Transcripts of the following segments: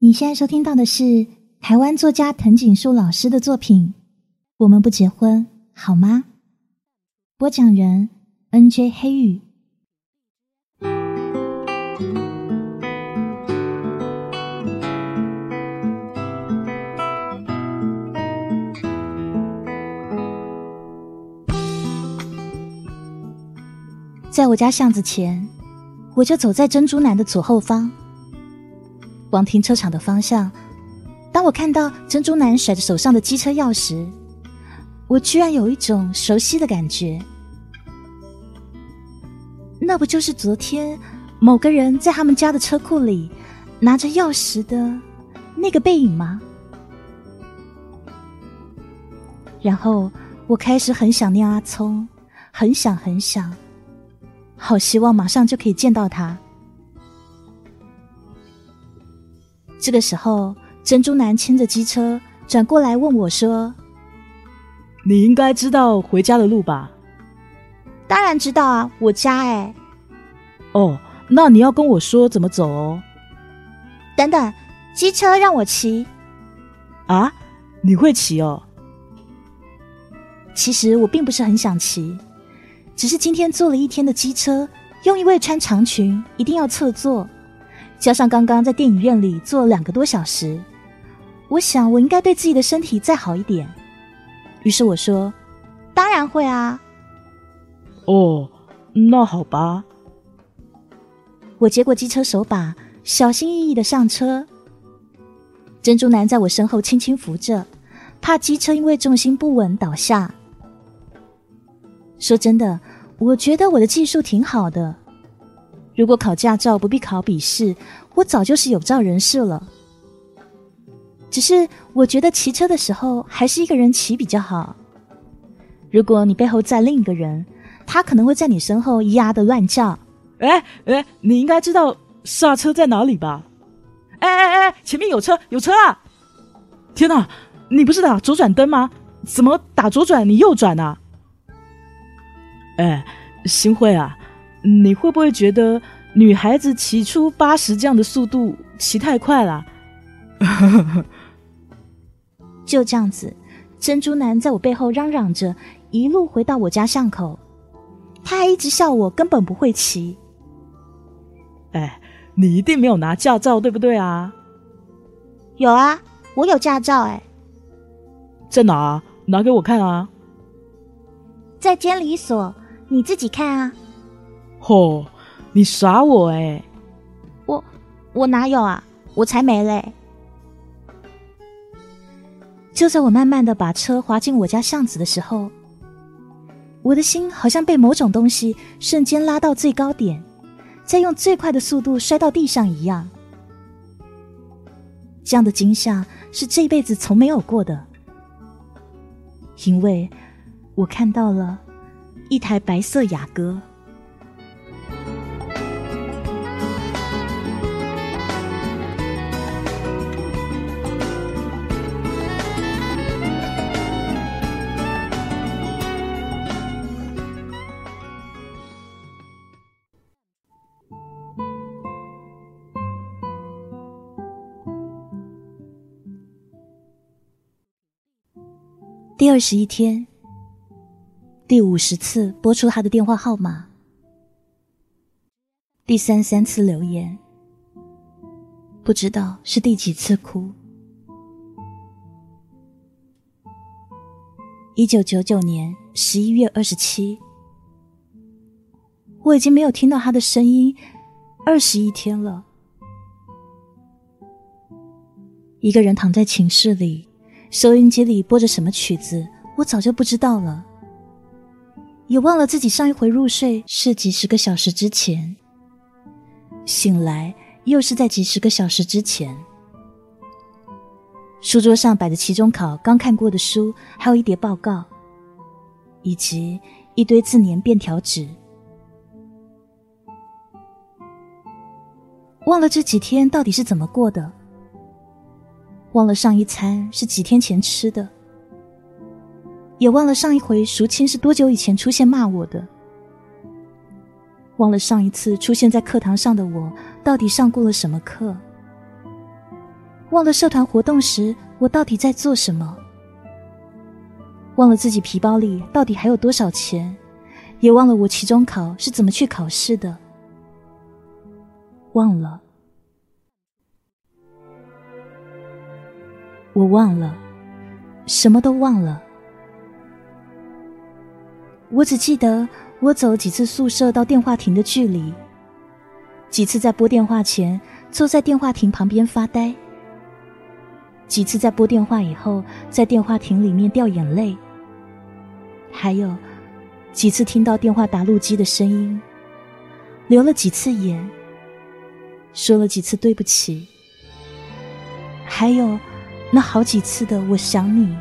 你现在收听到的是台湾作家藤井树老师的作品《我们不结婚好吗》？播讲人 N.J. 黑羽。在我家巷子前，我就走在珍珠男的左后方。往停车场的方向。当我看到珍珠男甩着手上的机车钥匙，我居然有一种熟悉的感觉。那不就是昨天某个人在他们家的车库里拿着钥匙的那个背影吗？然后我开始很想念阿聪，很想很想，好希望马上就可以见到他。这个时候，珍珠男牵着机车转过来问我说：“你应该知道回家的路吧？”“当然知道啊，我家哎。”“哦，那你要跟我说怎么走哦。”“等等，机车让我骑。”“啊，你会骑哦？”“其实我并不是很想骑，只是今天坐了一天的机车，用一位穿长裙一定要侧坐。”加上刚刚在电影院里坐了两个多小时，我想我应该对自己的身体再好一点。于是我说：“当然会啊。”哦，那好吧。我接过机车手把，小心翼翼的上车。珍珠男在我身后轻轻扶着，怕机车因为重心不稳倒下。说真的，我觉得我的技术挺好的。如果考驾照不必考笔试，我早就是有照人士了。只是我觉得骑车的时候还是一个人骑比较好。如果你背后载另一个人，他可能会在你身后咿呀的乱叫。哎哎，你应该知道刹车在哪里吧？哎哎哎，前面有车，有车啊！天哪，你不是打左转灯吗？怎么打左转你右转呢？哎，新会啊。你会不会觉得女孩子骑出八十这样的速度骑太快了？就这样子，珍珠男在我背后嚷嚷着，一路回到我家巷口。他还一直笑我根本不会骑。哎，你一定没有拿驾照，对不对啊？有啊，我有驾照。哎，在哪？拿给我看啊！在监理所，你自己看啊。嚯，你耍我哎！我我哪有啊？我才没嘞！就在我慢慢的把车滑进我家巷子的时候，我的心好像被某种东西瞬间拉到最高点，再用最快的速度摔到地上一样。这样的惊吓是这辈子从没有过的，因为我看到了一台白色雅阁。第二十一天，第五十次拨出他的电话号码，第三三次留言，不知道是第几次哭。一九九九年十一月二十七，我已经没有听到他的声音二十一天了，一个人躺在寝室里。收音机里播着什么曲子，我早就不知道了，也忘了自己上一回入睡是几十个小时之前，醒来又是在几十个小时之前。书桌上摆着期中考刚看过的书，还有一叠报告，以及一堆自粘便条纸。忘了这几天到底是怎么过的。忘了上一餐是几天前吃的，也忘了上一回淑清是多久以前出现骂我的，忘了上一次出现在课堂上的我到底上过了什么课，忘了社团活动时我到底在做什么，忘了自己皮包里到底还有多少钱，也忘了我期中考是怎么去考试的，忘了，我忘了，什么都忘了。我只记得我走几次宿舍到电话亭的距离，几次在拨电话前坐在电话亭旁边发呆。几次在拨电话以后，在电话亭里面掉眼泪，还有几次听到电话答录机的声音，流了几次眼，说了几次对不起，还有那好几次的我想你。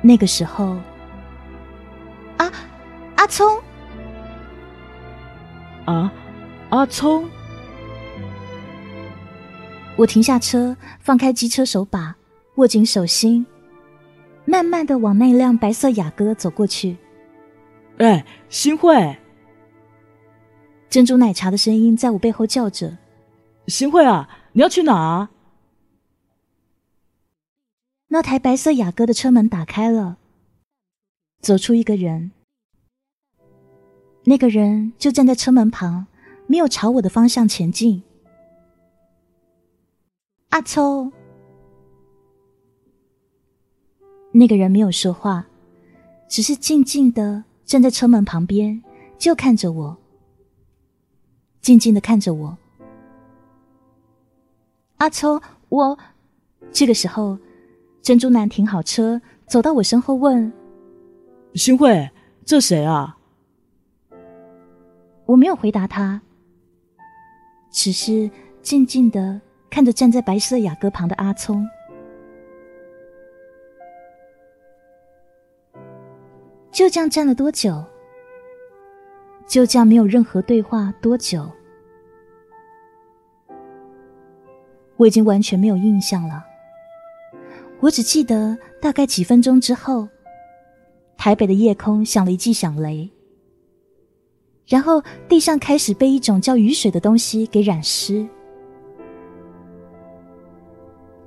那个时候，啊，阿聪。啊，阿聪！我停下车，放开机车手把，握紧手心，慢慢的往那辆白色雅阁走过去。哎，新慧！珍珠奶茶的声音在我背后叫着：“新慧啊，你要去哪？”那台白色雅阁的车门打开了，走出一个人。那个人就站在车门旁，没有朝我的方向前进。阿聪，那个人没有说话，只是静静的站在车门旁边，就看着我，静静的看着我。阿聪，我这个时候，珍珠男停好车，走到我身后问：“新慧，这谁啊？”我没有回答他，只是静静的看着站在白色雅阁旁的阿聪。就这样站了多久？就这样没有任何对话多久？我已经完全没有印象了。我只记得大概几分钟之后，台北的夜空响了一记响雷。然后地上开始被一种叫雨水的东西给染湿，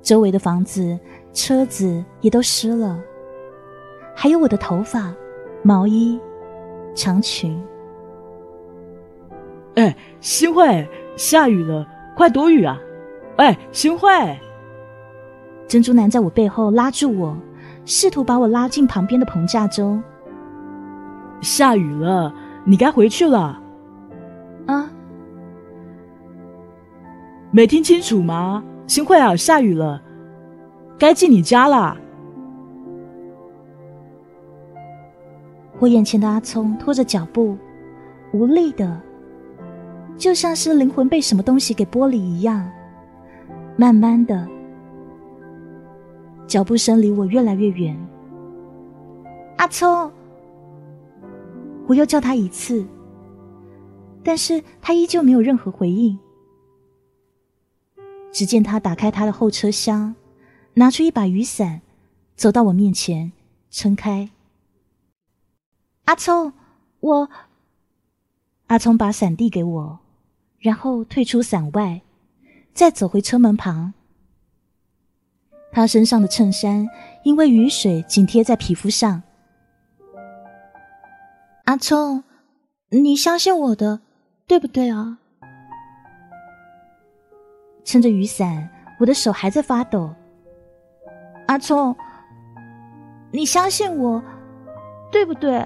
周围的房子、车子也都湿了，还有我的头发、毛衣、长裙。哎，新慧，下雨了，快躲雨啊！哎，新慧，珍珠男在我背后拉住我，试图把我拉进旁边的棚架中。下雨了。你该回去了，啊？没听清楚吗？新会啊，下雨了，该进你家了。我眼前的阿聪拖着脚步，无力的，就像是灵魂被什么东西给剥离一样，慢慢的，脚步声离我越来越远。阿聪。我又叫他一次，但是他依旧没有任何回应。只见他打开他的后车厢，拿出一把雨伞，走到我面前，撑开。阿聪，我……阿聪把伞递给我，然后退出伞外，再走回车门旁。他身上的衬衫因为雨水紧贴在皮肤上。阿聪，你相信我的，对不对啊？撑着雨伞，我的手还在发抖。阿聪，你相信我，对不对？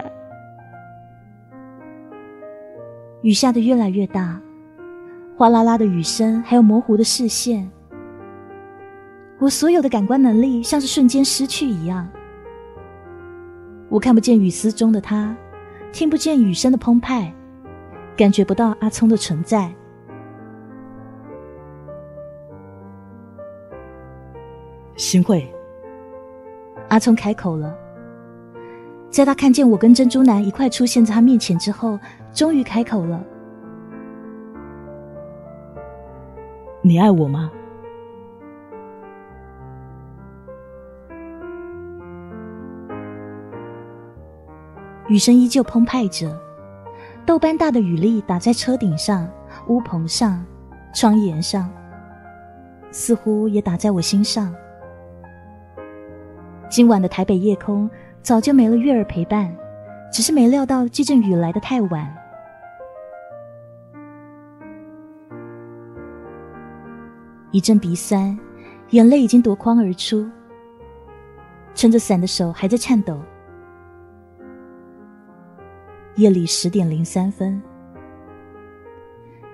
雨下的越来越大，哗啦啦的雨声，还有模糊的视线，我所有的感官能力像是瞬间失去一样。我看不见雨丝中的他。听不见雨声的澎湃，感觉不到阿聪的存在。新慧，阿聪开口了，在他看见我跟珍珠男一块出现在他面前之后，终于开口了：“你爱我吗？”雨声依旧澎湃着，豆般大的雨粒打在车顶上、屋棚上、窗沿上，似乎也打在我心上。今晚的台北夜空早就没了月儿陪伴，只是没料到这阵雨来得太晚。一阵鼻酸，眼泪已经夺眶而出，撑着伞的手还在颤抖。夜里十点零三分，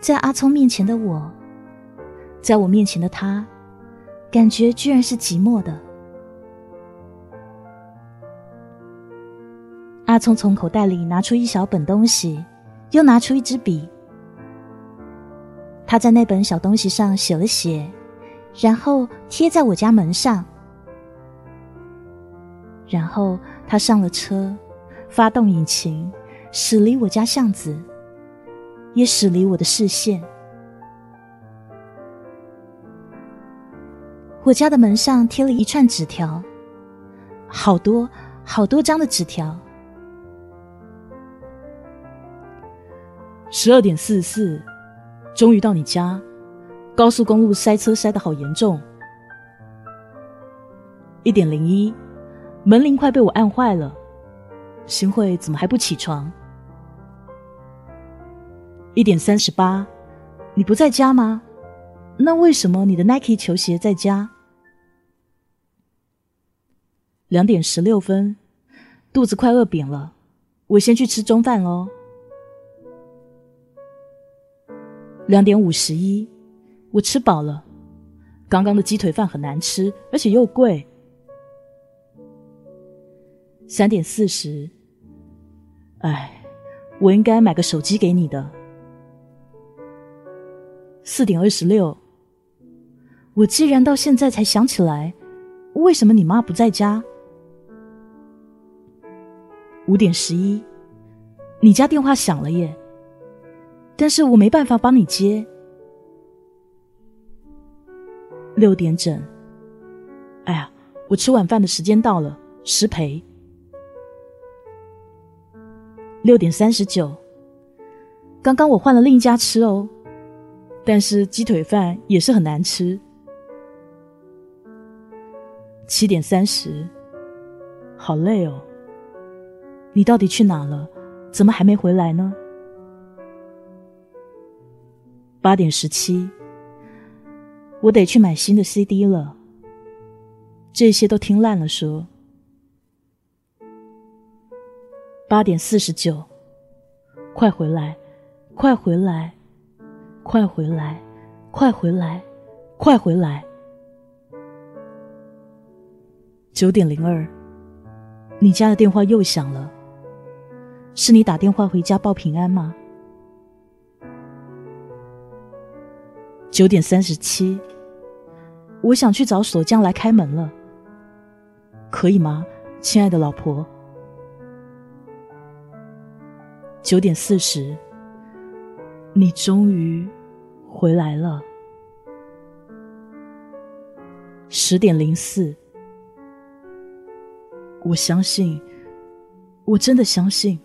在阿聪面前的我，在我面前的他，感觉居然是寂寞的。阿聪从口袋里拿出一小本东西，又拿出一支笔。他在那本小东西上写了写，然后贴在我家门上。然后他上了车，发动引擎，驶离我家巷子，也驶离我的视线。我家的门上贴了一串纸条，好多好多张的纸条。十二点四十四，终于到你家。高速公路塞车塞得好严重。一点零一，门铃快被我按坏了。新慧怎么还不起床？一点三十八，你不在家吗？那为什么你的 Nike 球鞋在家？两点十六分，肚子快饿扁了，我先去吃中饭喽。两点五十一，我吃饱了。刚刚的鸡腿饭很难吃，而且又贵。三点四十，哎，我应该买个手机给你的。四点二十六，我既然到现在才想起来，为什么你妈不在家？五点十一，你家电话响了耶。但是我没办法帮你接。六点整，哎呀，我吃晚饭的时间到了，失陪。六点三十九，刚刚我换了另一家吃哦，但是鸡腿饭也是很难吃。七点三十，好累哦，你到底去哪了？怎么还没回来呢？八点十七，我得去买新的 CD 了。这些都听烂了，说。八点四十九，快回来，快回来，快回来，快回来，快回来。九点零二，你家的电话又响了，是你打电话回家报平安吗？九点三十七，我想去找锁匠来开门了，可以吗，亲爱的老婆？九点四十，你终于回来了。十点零四，我相信，我真的相信，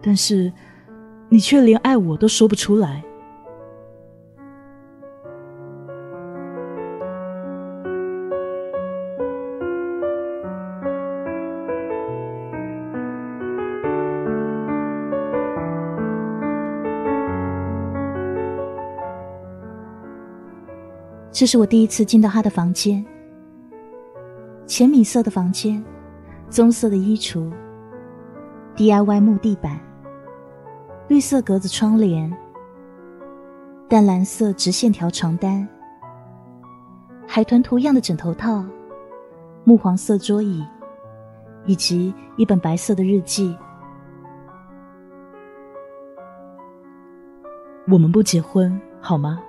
但是你却连爱我都说不出来。这是我第一次进到他的房间，浅米色的房间，棕色的衣橱，DIY 木地板，绿色格子窗帘，淡蓝色直线条床单，海豚图样的枕头套，木黄色桌椅，以及一本白色的日记。我们不结婚好吗？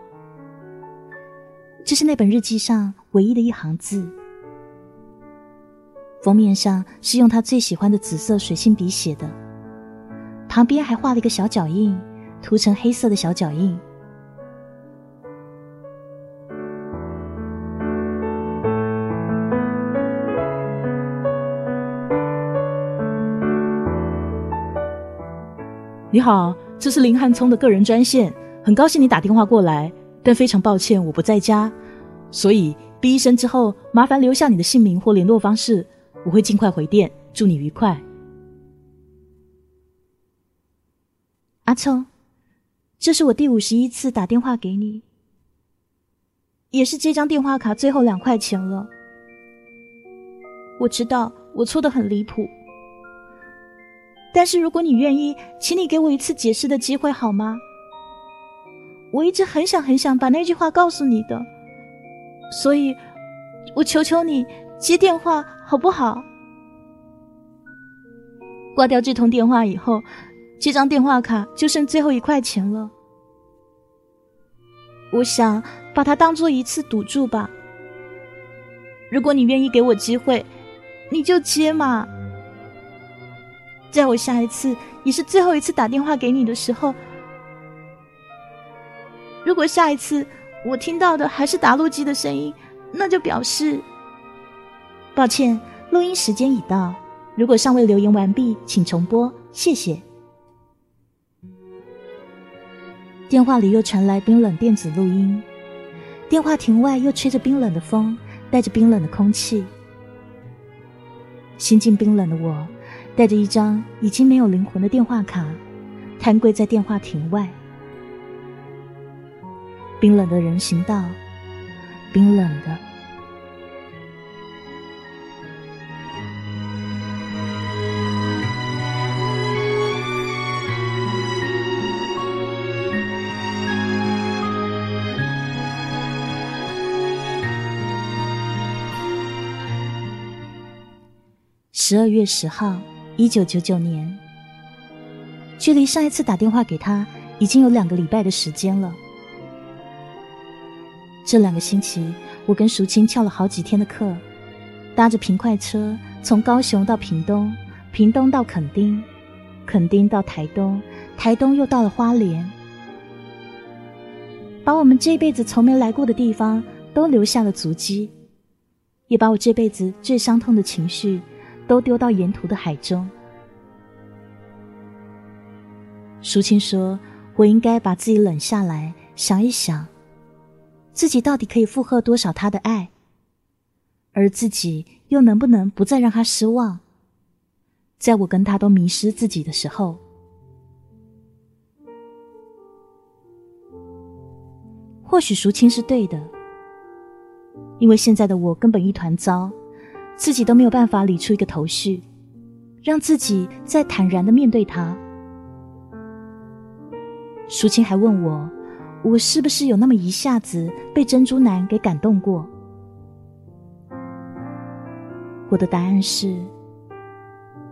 这是那本日记上唯一的一行字，封面上是用他最喜欢的紫色水性笔写的，旁边还画了一个小脚印，涂成黑色的小脚印。你好，这是林汉聪的个人专线，很高兴你打电话过来，但非常抱歉我不在家，所以哔一声之后，麻烦留下你的姓名或联络方式，我会尽快回电。祝你愉快，阿聪，这是我第五十一次打电话给你，也是这张电话卡最后两块钱了。我知道我错的很离谱。但是如果你愿意，请你给我一次解释的机会好吗？我一直很想很想把那句话告诉你的，所以，我求求你接电话好不好？挂掉这通电话以后，这张电话卡就剩最后一块钱了。我想把它当做一次赌注吧。如果你愿意给我机会，你就接嘛。在我下一次也是最后一次打电话给你的时候，如果下一次我听到的还是打录机的声音，那就表示抱歉，录音时间已到。如果尚未留言完毕，请重播，谢谢。电话里又传来冰冷电子录音，电话亭外又吹着冰冷的风，带着冰冷的空气，心境冰冷的我。带着一张已经没有灵魂的电话卡，瘫跪在电话亭外。冰冷的人行道，冰冷的。十二月十号。一九九九年，距离上一次打电话给他已经有两个礼拜的时间了。这两个星期，我跟淑清翘了好几天的课，搭着平快车从高雄到屏东，屏东到垦丁，垦丁到台东，台东又到了花莲，把我们这辈子从没来过的地方都留下了足迹，也把我这辈子最伤痛的情绪。都丢到沿途的海中。淑清说：“我应该把自己冷下来，想一想，自己到底可以负荷多少他的爱，而自己又能不能不再让他失望？在我跟他都迷失自己的时候，或许淑清是对的，因为现在的我根本一团糟。”自己都没有办法理出一个头绪，让自己再坦然的面对他。淑清还问我，我是不是有那么一下子被珍珠男给感动过？我的答案是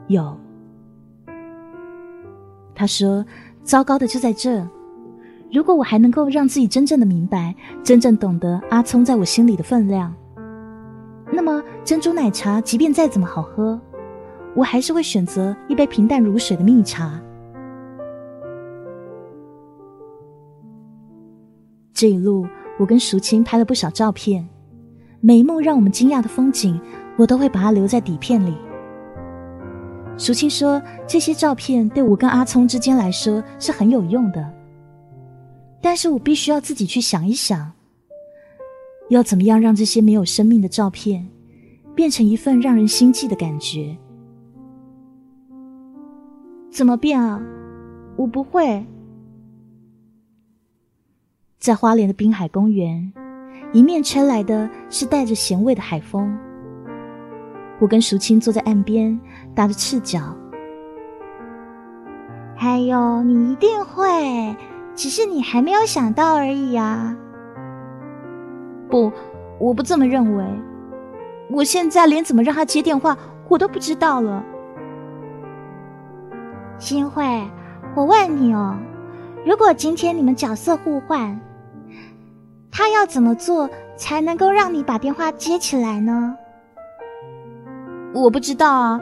有。他说：“糟糕的就在这，如果我还能够让自己真正的明白，真正懂得阿聪在我心里的分量。”那么珍珠奶茶即便再怎么好喝，我还是会选择一杯平淡如水的蜜茶。这一路，我跟淑清拍了不少照片，每一幕让我们惊讶的风景，我都会把它留在底片里。淑清说，这些照片对我跟阿聪之间来说是很有用的，但是我必须要自己去想一想。要怎么样让这些没有生命的照片变成一份让人心悸的感觉？怎么变啊？我不会。在花莲的滨海公园，迎面吹来的是带着咸味的海风。我跟淑清坐在岸边，打着赤脚。还有，你一定会，只是你还没有想到而已啊。不，我不这么认为。我现在连怎么让他接电话我都不知道了。新慧，我问你哦，如果今天你们角色互换，他要怎么做才能够让你把电话接起来呢？我不知道啊。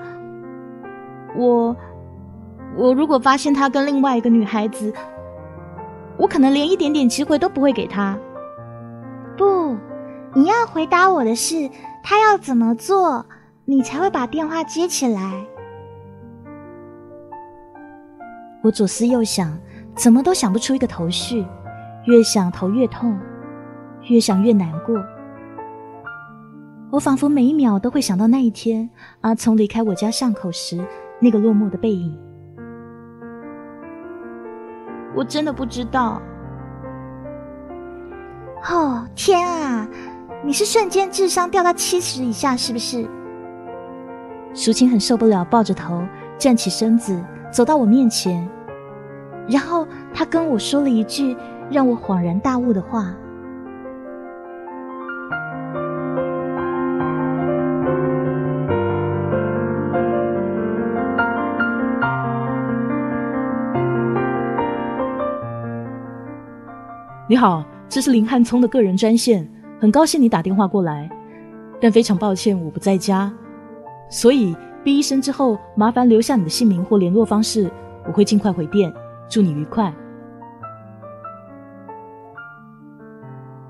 我，我如果发现他跟另外一个女孩子，我可能连一点点机会都不会给他。不，你要回答我的是，他要怎么做，你才会把电话接起来？我左思右想，怎么都想不出一个头绪，越想头越痛，越想越难过。我仿佛每一秒都会想到那一天，阿聪离开我家巷口时那个落寞的背影。我真的不知道。哦天啊！你是瞬间智商掉到七十以下是不是？淑清很受不了，抱着头站起身子，走到我面前，然后他跟我说了一句让我恍然大悟的话：“你好，这是林汉聪的个人专线，很高兴你打电话过来，但非常抱歉我不在家。”所以，哔一声之后，麻烦留下你的姓名或联络方式，我会尽快回电。祝你愉快。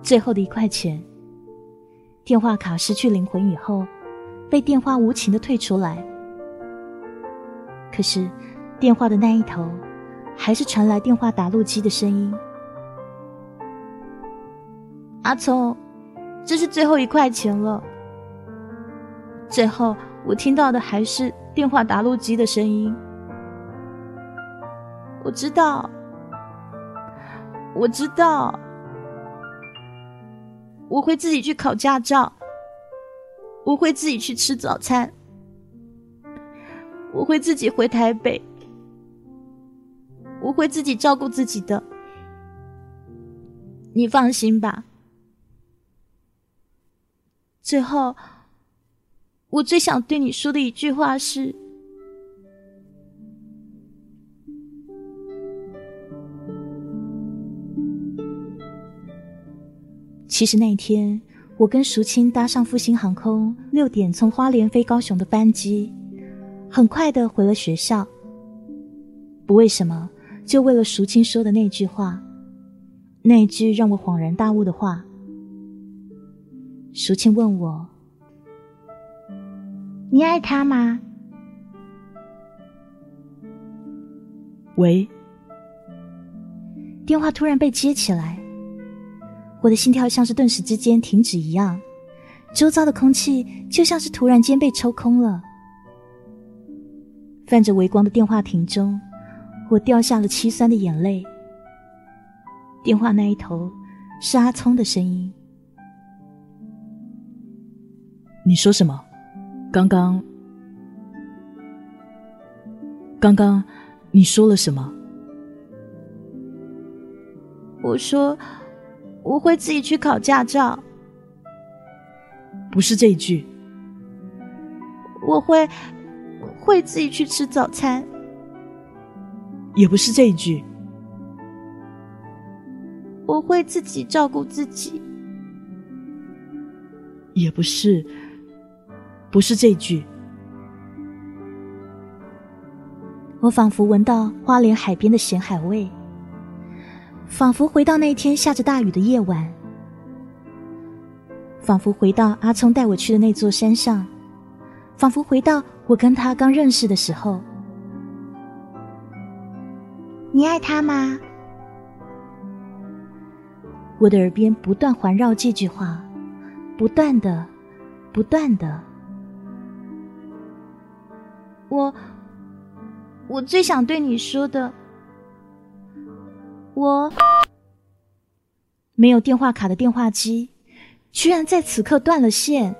最后的一块钱，电话卡失去灵魂以后，被电话无情的退出来。可是，电话的那一头，还是传来电话打录机的声音：“阿聪，这是最后一块钱了。”最后。我听到的还是电话答录机的声音。我知道，我知道，我会自己去考驾照，我会自己去吃早餐，我会自己回台北，我会自己照顾自己的。你放心吧。最后。我最想对你说的一句话是：其实那天，我跟淑清搭上复兴航空六点从花莲飞高雄的班机，很快的回了学校。不为什么，就为了淑清说的那句话，那句让我恍然大悟的话。淑清问我。你爱他吗？喂。电话突然被接起来，我的心跳像是顿时之间停止一样，周遭的空气就像是突然间被抽空了。泛着微光的电话亭中，我掉下了凄酸的眼泪。电话那一头是阿聪的声音。你说什么？刚刚，刚刚，你说了什么？我说我会自己去考驾照。不是这一句。我会会自己去吃早餐。也不是这一句。我会自己照顾自己。也不是。不是这句。我仿佛闻到花莲海边的咸海味，仿佛回到那天下着大雨的夜晚，仿佛回到阿聪带我去的那座山上，仿佛回到我跟他刚认识的时候。你爱他吗？我的耳边不断环绕这句话，不断的，不断的。我，我最想对你说的，我没有电话卡的电话机，居然在此刻断了线。